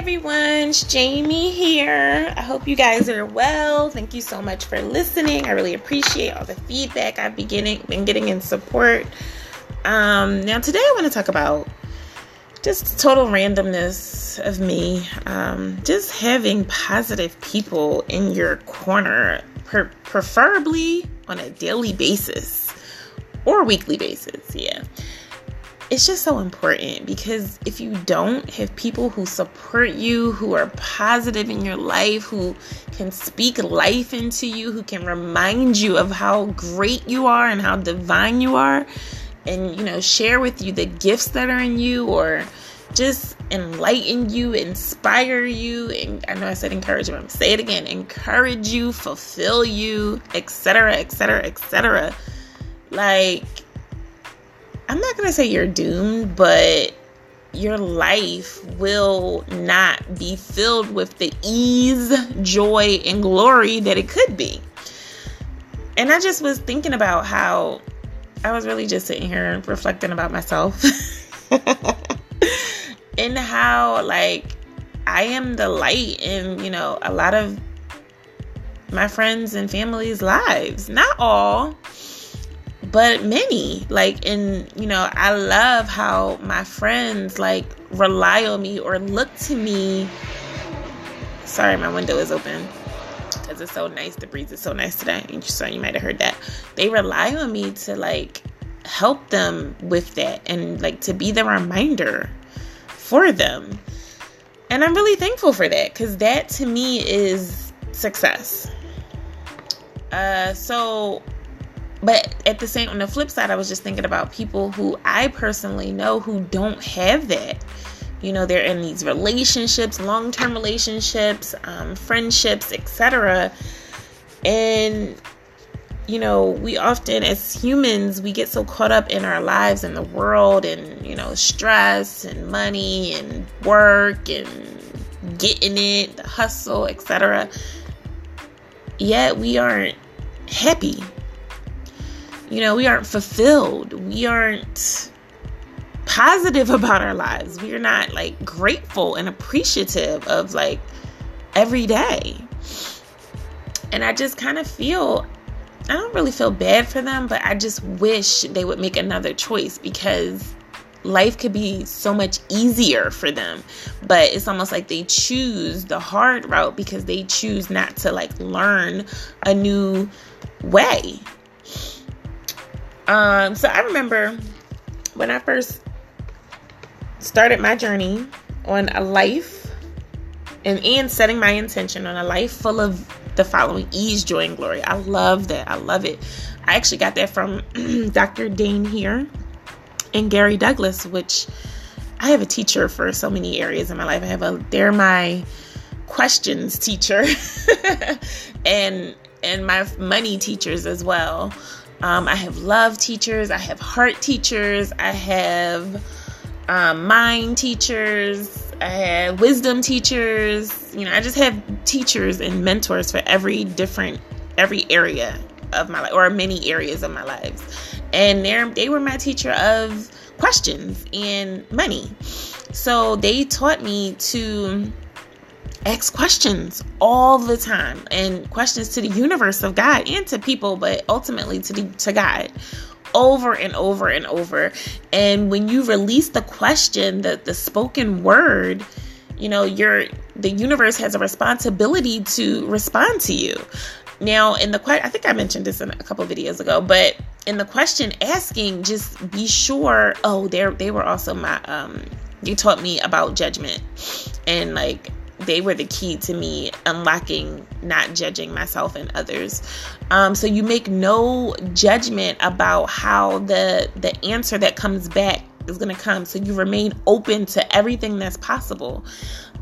everyone, it's Jamie here. I hope you guys are well. Thank you so much for listening. I really appreciate all the feedback I've been getting, been getting in support. Um, now, today I want to talk about just total randomness of me. Um, just having positive people in your corner, per- preferably on a daily basis or weekly basis. Yeah it's just so important because if you don't have people who support you, who are positive in your life, who can speak life into you, who can remind you of how great you are and how divine you are, and you know, share with you the gifts that are in you or just enlighten you, inspire you, and I know I said encouragement, say it again, encourage you, fulfill you, etc., etc., etc. Like I'm not going to say you're doomed, but your life will not be filled with the ease, joy, and glory that it could be. And I just was thinking about how I was really just sitting here reflecting about myself and how, like, I am the light in, you know, a lot of my friends and family's lives. Not all, but many like and you know i love how my friends like rely on me or look to me. Sorry my window is open because it's so nice the breeze is so nice today. So you might have heard that. They rely on me to like help them with that and like to be the reminder for them. And i'm really thankful for that because that to me is success. Uh so but at the same on the flip side i was just thinking about people who i personally know who don't have that. You know they're in these relationships long-term relationships um, friendships etc and you know we often as humans we get so caught up in our lives and the world and you know stress and money and work and getting it the hustle etc yet we aren't happy you know, we aren't fulfilled. We aren't positive about our lives. We're not like grateful and appreciative of like every day. And I just kind of feel I don't really feel bad for them, but I just wish they would make another choice because life could be so much easier for them. But it's almost like they choose the hard route because they choose not to like learn a new way. Um, so I remember when I first started my journey on a life and, and setting my intention on a life full of the following ease, joy, and glory. I love that. I love it. I actually got that from Dr. Dain Heer and Gary Douglas, which I have a teacher for so many areas in my life. I have a they're my questions teacher and and my money teachers as well. Um, I have love teachers, I have heart teachers, I have um, mind teachers, I have wisdom teachers. You know, I just have teachers and mentors for every different, every area of my life, or many areas of my lives. And they they were my teacher of questions and money. So they taught me to ask questions all the time and questions to the universe of God and to people, but ultimately to the, to God over and over and over. And when you release the question, the the spoken word, you know, your the universe has a responsibility to respond to you. Now, in the I think I mentioned this in a couple videos ago, but in the question asking, just be sure. Oh, they they were also my um. You taught me about judgment and like they were the key to me unlocking not judging myself and others. Um, so you make no judgment about how the the answer that comes back is going to come. So you remain open to everything that's possible.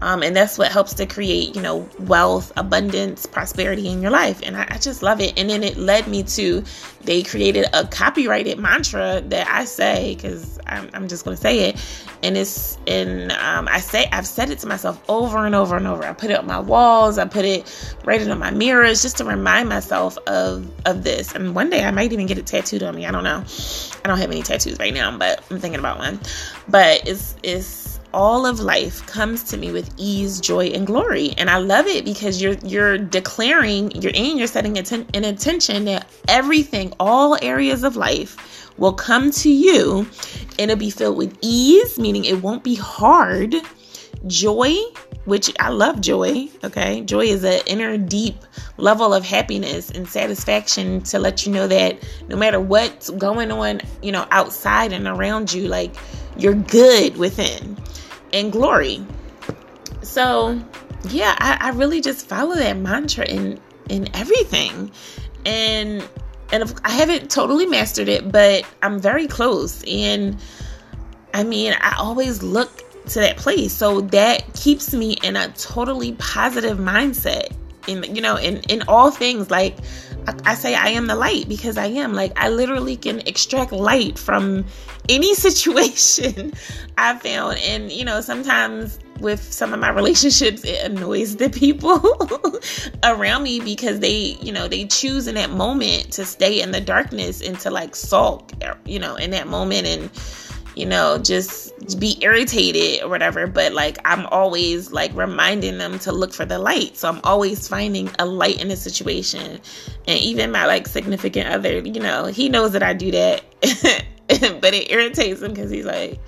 Um, and that's what helps to create, you know, wealth, abundance, prosperity in your life. And I, I, just love it. And then it led me to, they created a copyrighted mantra that I say, because I'm, I'm, just going to say it. And it's, and um, I say, I've said it to myself over and over and over. I put it on my walls, I put it right on my mirrors just to remind myself of, of this. And one day I might even get it tattooed on me. I don't know. I don't have any tattoos right now, but I'm thinking about one. But it's, it's, all of life comes to me with ease, joy, and glory. And I love it because you're you're declaring, you're in, you're setting an intention that everything, all areas of life will come to you and it'll be filled with ease, meaning it won't be hard. Joy, which I love joy, okay? Joy is an inner deep level of happiness and satisfaction to let you know that no matter what's going on, you know, outside and around you, like you're good within and glory. So, yeah, I, I really just follow that mantra in in everything. And and I haven't totally mastered it, but I'm very close. And I mean, I always look to that place. So that keeps me in a totally positive mindset in you know in in all things like I, say I am the light because I am. Like I literally can extract light from any situation I found. And you know sometimes with some of my relationships it annoys the people around me because they you know they choose in that moment to stay in the darkness and to like sulk you know in that moment. And you know, just be irritated or whatever. But like, I'm always like reminding them to look for the light. So I'm always finding a light in a situation. And even my like significant other, you know, he knows that I do that. but it irritates him because he's like,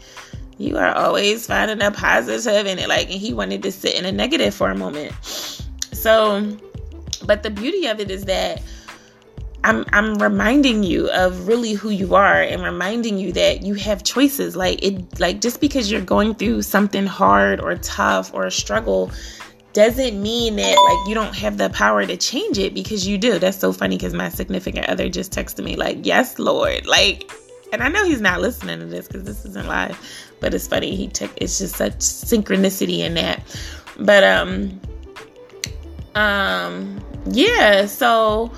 you are always finding a positive in it. Like, and he wanted to sit in a negative for a moment. So, but the beauty of it is that I'm I'm reminding you of really who you are and reminding you that you have choices. Like it like just because you're going through something hard or tough or a struggle doesn't mean that like you don't have the power to change it because you do. That's so funny because my significant other just texted me like, "Yes, Lord." Like and I know he's not listening to this because this isn't live, but it's funny. He took it's just such synchronicity in that. But um um yeah, so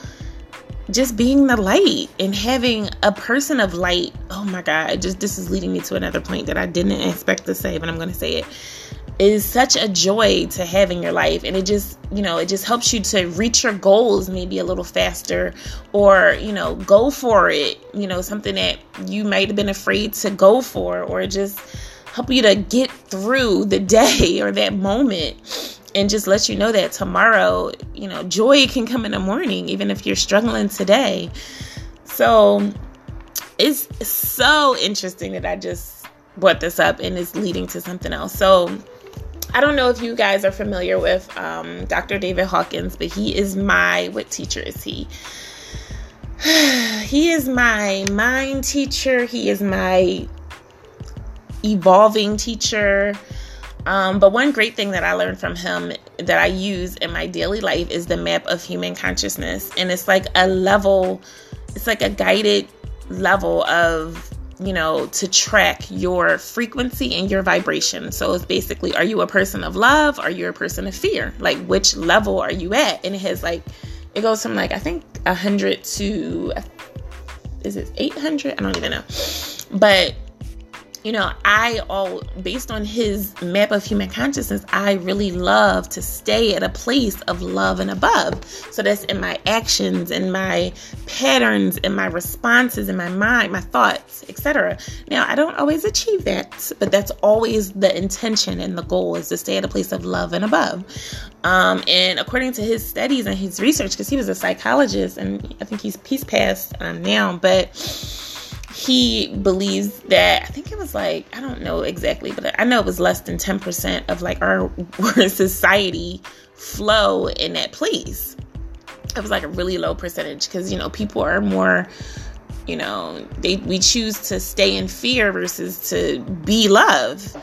just being the light and having a person of light. Oh my God, just this is leading me to another point that I didn't expect to say, but I'm going to say it. Is such a joy to have in your life, and it just, you know, it just helps you to reach your goals maybe a little faster, or you know, go for it. You know, something that you might have been afraid to go for, or just help you to get through the day or that moment and just let you know that tomorrow, you know, joy can come in the morning, even if you're struggling today. So it's so interesting that I just brought this up and it's leading to something else. So I don't know if you guys are familiar with um, Dr. David Hawkins, but he is my, what teacher is he? he is my mind teacher. He is my evolving teacher. Um, but one great thing that I learned from him that I use in my daily life is the map of human consciousness. And it's like a level, it's like a guided level of, you know, to track your frequency and your vibration. So it's basically, are you a person of love? Are you a person of fear? Like, which level are you at? And it has like, it goes from like, I think 100 to, is it 800? I don't even know. But you know, I all based on his map of human consciousness, I really love to stay at a place of love and above. So that's in my actions, in my patterns, in my responses, in my mind, my thoughts, etc. Now, I don't always achieve that, but that's always the intention and the goal is to stay at a place of love and above. Um, and according to his studies and his research, because he was a psychologist, and I think he's he's passed um, now, but he believes that I think it was like I don't know exactly, but I know it was less than 10% of like our, society flow in that place. It was like a really low percentage because you know people are more you know they we choose to stay in fear versus to be love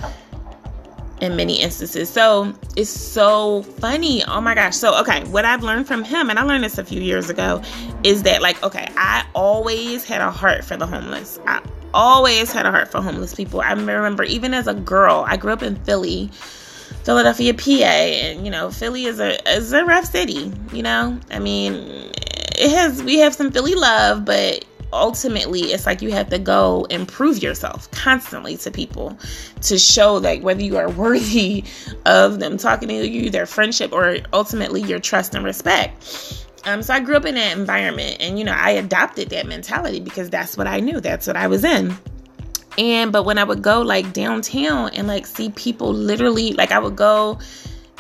in many instances. So it's so funny. Oh my gosh. So, okay, what I've learned from him, and I learned this a few years ago, is that, like, okay, I always had a heart for the homeless. I always had a heart for homeless people. I remember even as a girl, I grew up in Philly. Philadelphia, PA, and you know, Philly is a is a rough city. You know, I mean, it has we have some Philly love, but ultimately it's like you have to go and prove yourself constantly to people to show like whether you are worthy of them talking to you their friendship or ultimately your trust and respect. Um, so i grew up in that environment and you know i adopted that mentality because that's what i knew. That's what i was in. And but when I would go like downtown and like see people literally like I would go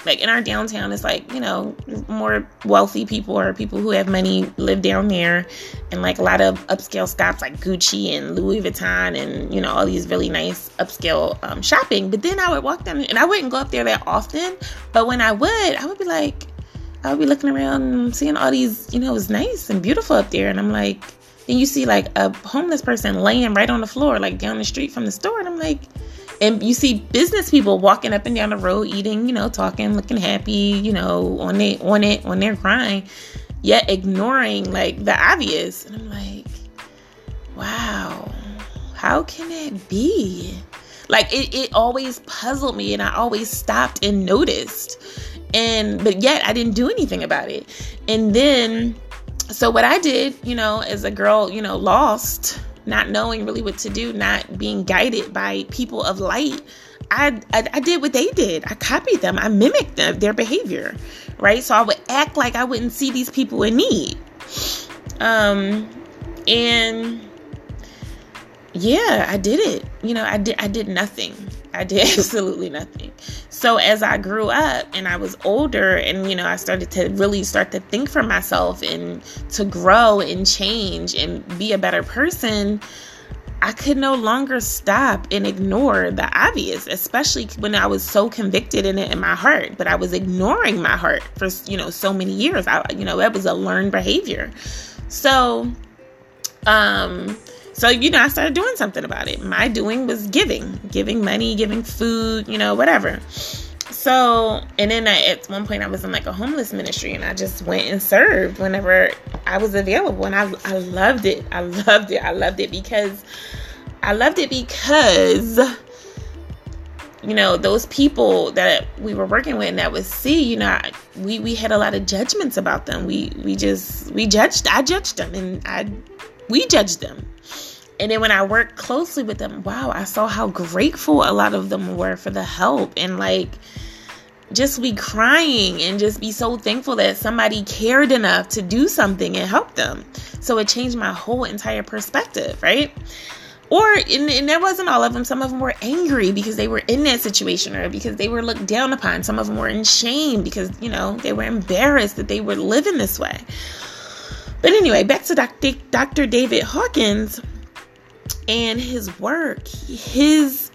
like in our downtown it's like you know more wealthy people or people who have money live down there. And like a lot of upscale stops like gucci and louis vuitton and you know all these really nice upscale um, shopping. But then i would walk down and i wouldn't go up there that often. But when i would i would be like i would be looking around and seeing all these you know it was nice and beautiful up there. And i'm like then you see like a homeless person laying right on the floor like down the street from the store. And i'm like and you see business people walking up and down the road eating you know talking looking happy you know on it on it on their grind yet ignoring like the obvious. And i'm like wow how can it be? Like it, it always puzzled me and i always stopped and noticed. And but yet i didn't do anything about it. And then so what i did you know as a girl you know lost not knowing really what to do, not being guided by people of light, I, I, I did what they did. I copied them. I mimicked them, their behavior, right? So I would act like I wouldn't see these people in need. Um, and yeah, I did it. You know, I did I did nothing. I did absolutely nothing. So as I grew up and I was older and you know, I started to really start to think for myself and to grow and change and be a better person, I could no longer stop and ignore the obvious, especially when I was so convicted in it in my heart. But I was ignoring my heart for you know so many years. I you know that was a learned behavior. So, um, so, you know, I started doing something about it. My doing was giving, giving money, giving food, you know, whatever. So, and then I, at one point I was in like a homeless ministry and I just went and served whenever I was available. And I, I loved it. I loved it. I loved it because I loved it because you know those people that we were working with and that would see you know we we had a lot of judgments about them we we just we judged i judged them and i we judged them and then when I worked closely with them, wow, I saw how grateful a lot of them were for the help and like just be crying and just be so thankful that somebody cared enough to do something and help them. So it changed my whole entire perspective, right? Or, and, and there wasn't all of them. Some of them were angry because they were in that situation or because they were looked down upon. Some of them were in shame because, you know, they were embarrassed that they were living this way. But anyway, back to Dr. David Hawkins and his work. His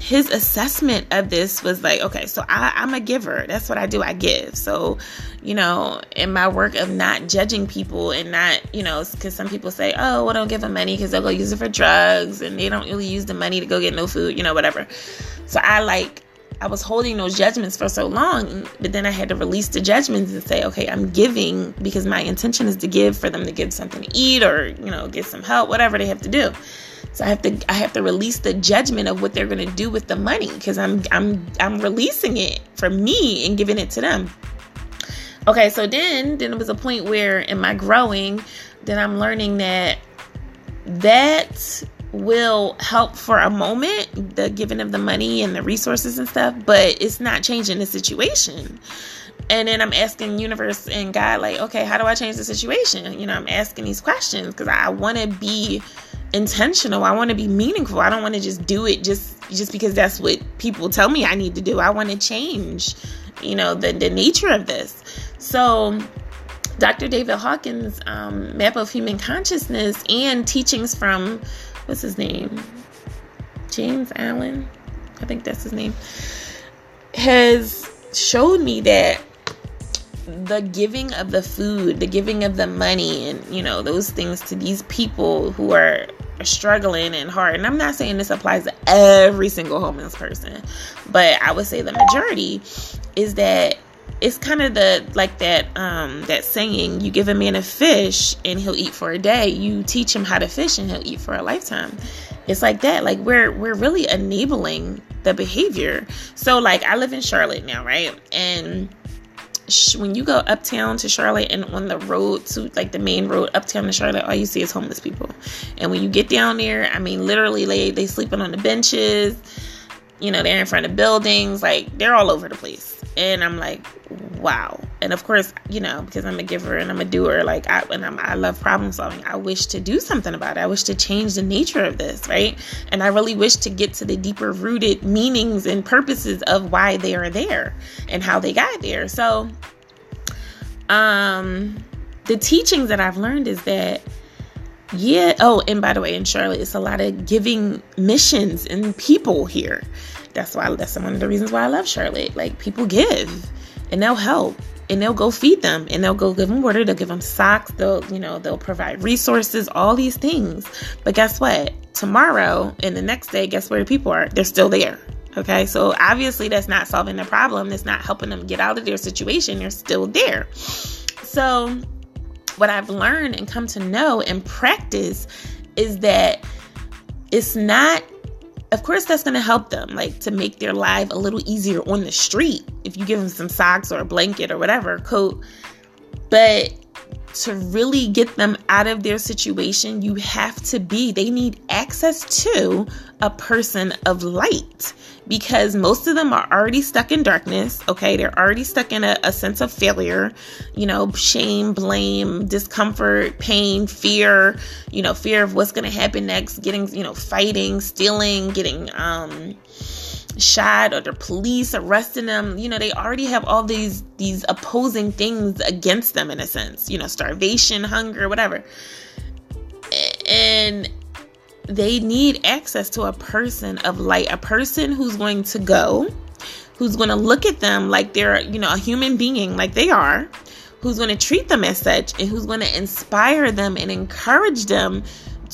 his assessment of this was like okay so I, i'm a giver. That's what i do. I give. So you know in my work of not judging people and not you know because some people say oh well don't give them money because they'll go use it for drugs and they don't really use the money to go get no food you know whatever. So i like I was holding those judgments for so long, but then I had to release the judgments and say, okay, I'm giving because my intention is to give for them to give something to eat or, you know, get some help, whatever they have to do. So I have to I have to release the judgment of what they're going to do with the money because I'm I'm I'm releasing it from me and giving it to them. Okay, so then then it was a point where in my growing, then I'm learning that that will help for a moment, the giving of the money and the resources and stuff, but it's not changing the situation. And then I'm asking universe and God, like, okay, how do I change the situation? You know, I'm asking these questions because I want to be intentional. I want to be meaningful. I don't want to just do it just just because that's what people tell me I need to do. I want to change, you know, the the nature of this. So Dr. David Hawkins' um, map of human consciousness and teachings from what's his name? James Allen, I think that's his name, has showed me that the giving of the food, the giving of the money, and you know, those things to these people who are struggling and hard. And I'm not saying this applies to every single homeless person, but I would say the majority is that it's kind of the like that um that saying you give a man a fish and he'll eat for a day. You teach him how to fish and he'll eat for a lifetime. It's like that. Like we're we're really enabling the behavior. So like i live in charlotte now right? And when you go uptown to charlotte and on the road to like the main road uptown to charlotte all you see is homeless people. And when you get down there i mean literally they they sleeping on the benches. You know they're in front of buildings. Like they're all over the place and I'm like, wow. And of course, you know, because I'm a giver and I'm a doer, like I and I'm, I love problem solving. I wish to do something about it. I wish to change the nature of this, right? And I really wish to get to the deeper rooted meanings and purposes of why they are there and how they got there. So, um, the teachings that I've learned is that yeah. Oh, and by the way, in Charlotte, it's a lot of giving missions and people here. That's why that's one of the reasons why I love Charlotte. Like people give and they'll help and they'll go feed them and they'll go give them water, they'll give them socks, they'll, you know, they'll provide resources, all these things. But guess what? Tomorrow and the next day, guess where the people are? They're still there. Okay, so obviously that's not solving the problem. It's not helping them get out of their situation. They're still there. So, what I've learned and come to know and practice is that it's not of course that's going to help them like to make their life a little easier on the street if you give them some socks or a blanket or whatever coat. But to really get them out of their situation you have to be they need access to a person of light because most of them are already stuck in darkness. Okay, they're already stuck in a, a sense of failure, you know, shame, blame, discomfort, pain, fear, you know, fear of what's going to happen next, getting, you know, fighting, stealing, getting, um, shot or the police arresting them you know they already have all these these opposing things against them in a sense you know starvation hunger whatever. And they need access to a person of light, a person who's going to go, who's going to look at them like they're, you know, a human being, like they are, who's going to treat them as such, and who's going to inspire them and encourage them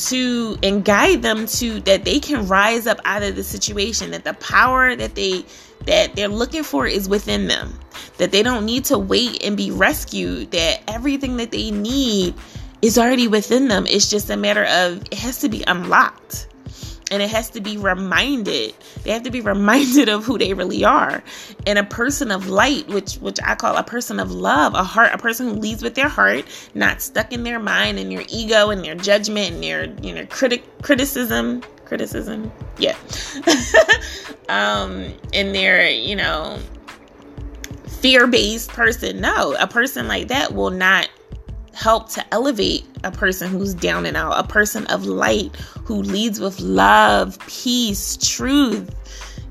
to and guide them to that they can rise up out of the situation that the power that they that they're looking for is within them that they don't need to wait and be rescued that everything that they need is already within them. It's just a matter of it has to be unlocked and it has to be reminded. They have to be reminded of who they really are. And a person of light, which which I call a person of love, a heart, a person who leads with their heart, not stuck in their mind and their ego and their judgment and their you know critic criticism criticism yeah um and their you know fear-based person no a person like that will not help to elevate a person who's down and out, a person of light who leads with love, peace, truth.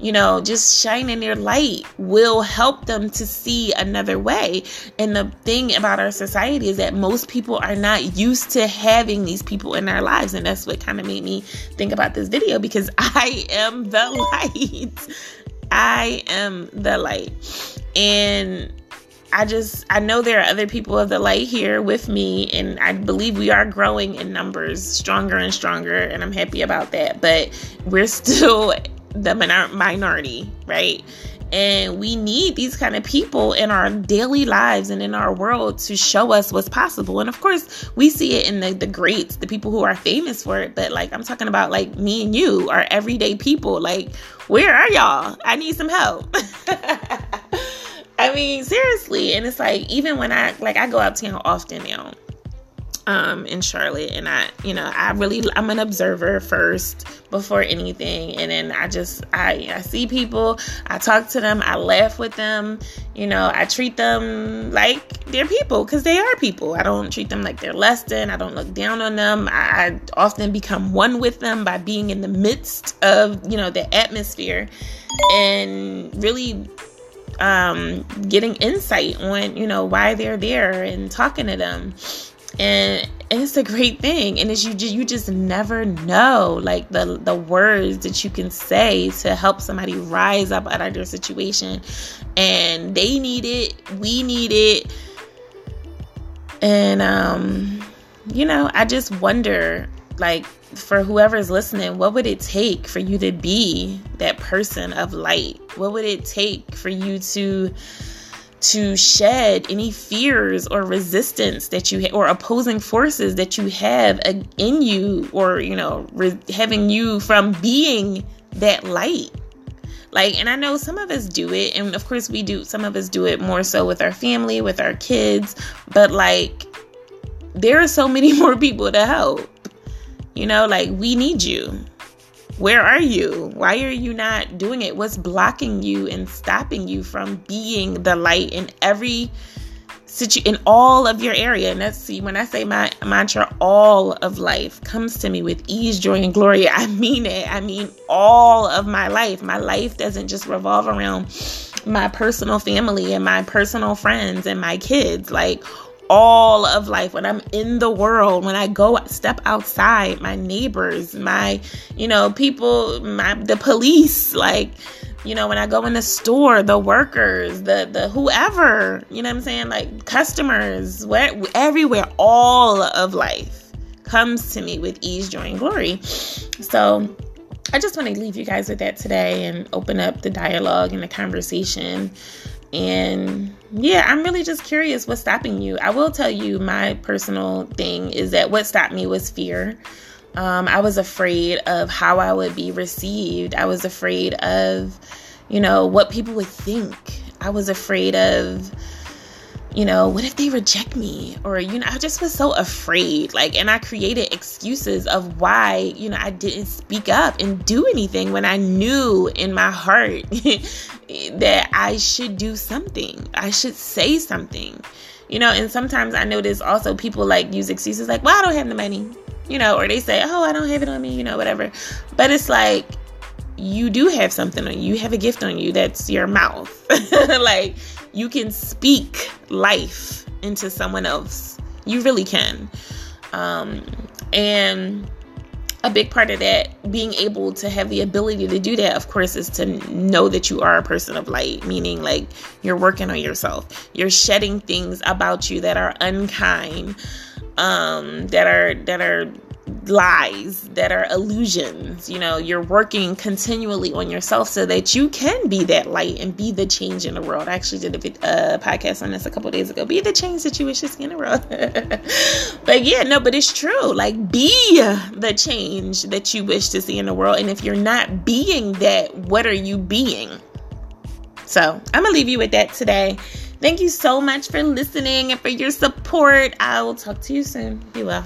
You know, just shining their light will help them to see another way. And the thing about our society is that most people are not used to having these people in their lives. And that's what kind of made me think about this video because I am the light. I am the light. And I just I know there are other people of the light here with me and I believe we are growing in numbers stronger and stronger and I'm happy about that but we're still the minor- minority right and we need these kind of people in our daily lives and in our world to show us what's possible. And of course, we see it in the, the greats, the people who are famous for it. But like, I'm talking about like me and you, our everyday people. Like, where are y'all? I need some help. I mean, seriously. And it's like, even when I, like, I go uptown often now um, in Charlotte. And I, you know, I really, I'm an observer first before anything. And then I just, I, I see people, I talk to them, I laugh with them, you know, I treat them like they're people because they are people. I don't treat them like they're less than, I don't look down on them. I, I often become one with them by being in the midst of, you know, the atmosphere and really um, getting insight on you know why they're there and talking to them. And, it's a great thing. And it's you just you just never know like the the words that you can say to help somebody rise up out of their situation. And they need it. We need it. And um you know i just wonder like for whoever's listening, what would it take for you to be that person of light? What would it take for you to to shed any fears or resistance that you ha- or opposing forces that you have in you or you know re- having you from being that light like and i know some of us do it and of course we do some of us do it more so with our family with our kids but like there are so many more people to help you know, like we need you. Where are you? Why are you not doing it? What's blocking you and stopping you from being the light in every situ in all of your area? And that's see when I say my mantra, all of life comes to me with ease, joy, and glory. I mean it. I mean all of my life. My life doesn't just revolve around my personal family and my personal friends and my kids. Like all of life. When i'm in the world when i go step outside my neighbors my you know people my the police like you know when i go in the store the workers the the whoever you know what i'm saying? Like customers where everywhere all of life comes to me with ease joy and glory. So I just want to leave you guys with that today and open up the dialogue and the conversation and yeah, I'm really just curious what's stopping you. I will tell you my personal thing is that what stopped me was fear. Um, I was afraid of how I would be received. I was afraid of, you know, what people would think. I was afraid of, you know, what if they reject me? Or, you know, I just was so afraid. Like, and I created excuses of why, you know, I didn't speak up and do anything when I knew in my heart that I should do something. I should say something. You know, and sometimes I notice also people like use excuses like, well, I don't have the money, you know, or they say, oh, I don't have it on me, you know, whatever. But it's like, you do have something on you. You have a gift on you. That's your mouth. like, you can speak life into someone else. You really can. Um, and a big part of that being able to have the ability to do that of course is to know that you are a person of light meaning like you're working on yourself you're shedding things about you that are unkind um that are that are lies that are illusions. You know, you're working continually on yourself so that you can be that light and be the change in the world. I actually did a uh, podcast on this a couple days ago. Be the change that you wish to see in the world. but yeah, no, but it's true. Like, be the change that you wish to see in the world. And if you're not being that, what are you being? So I'm going to leave you with that today. Thank you so much for listening and for your support. I will talk to you soon. Be well.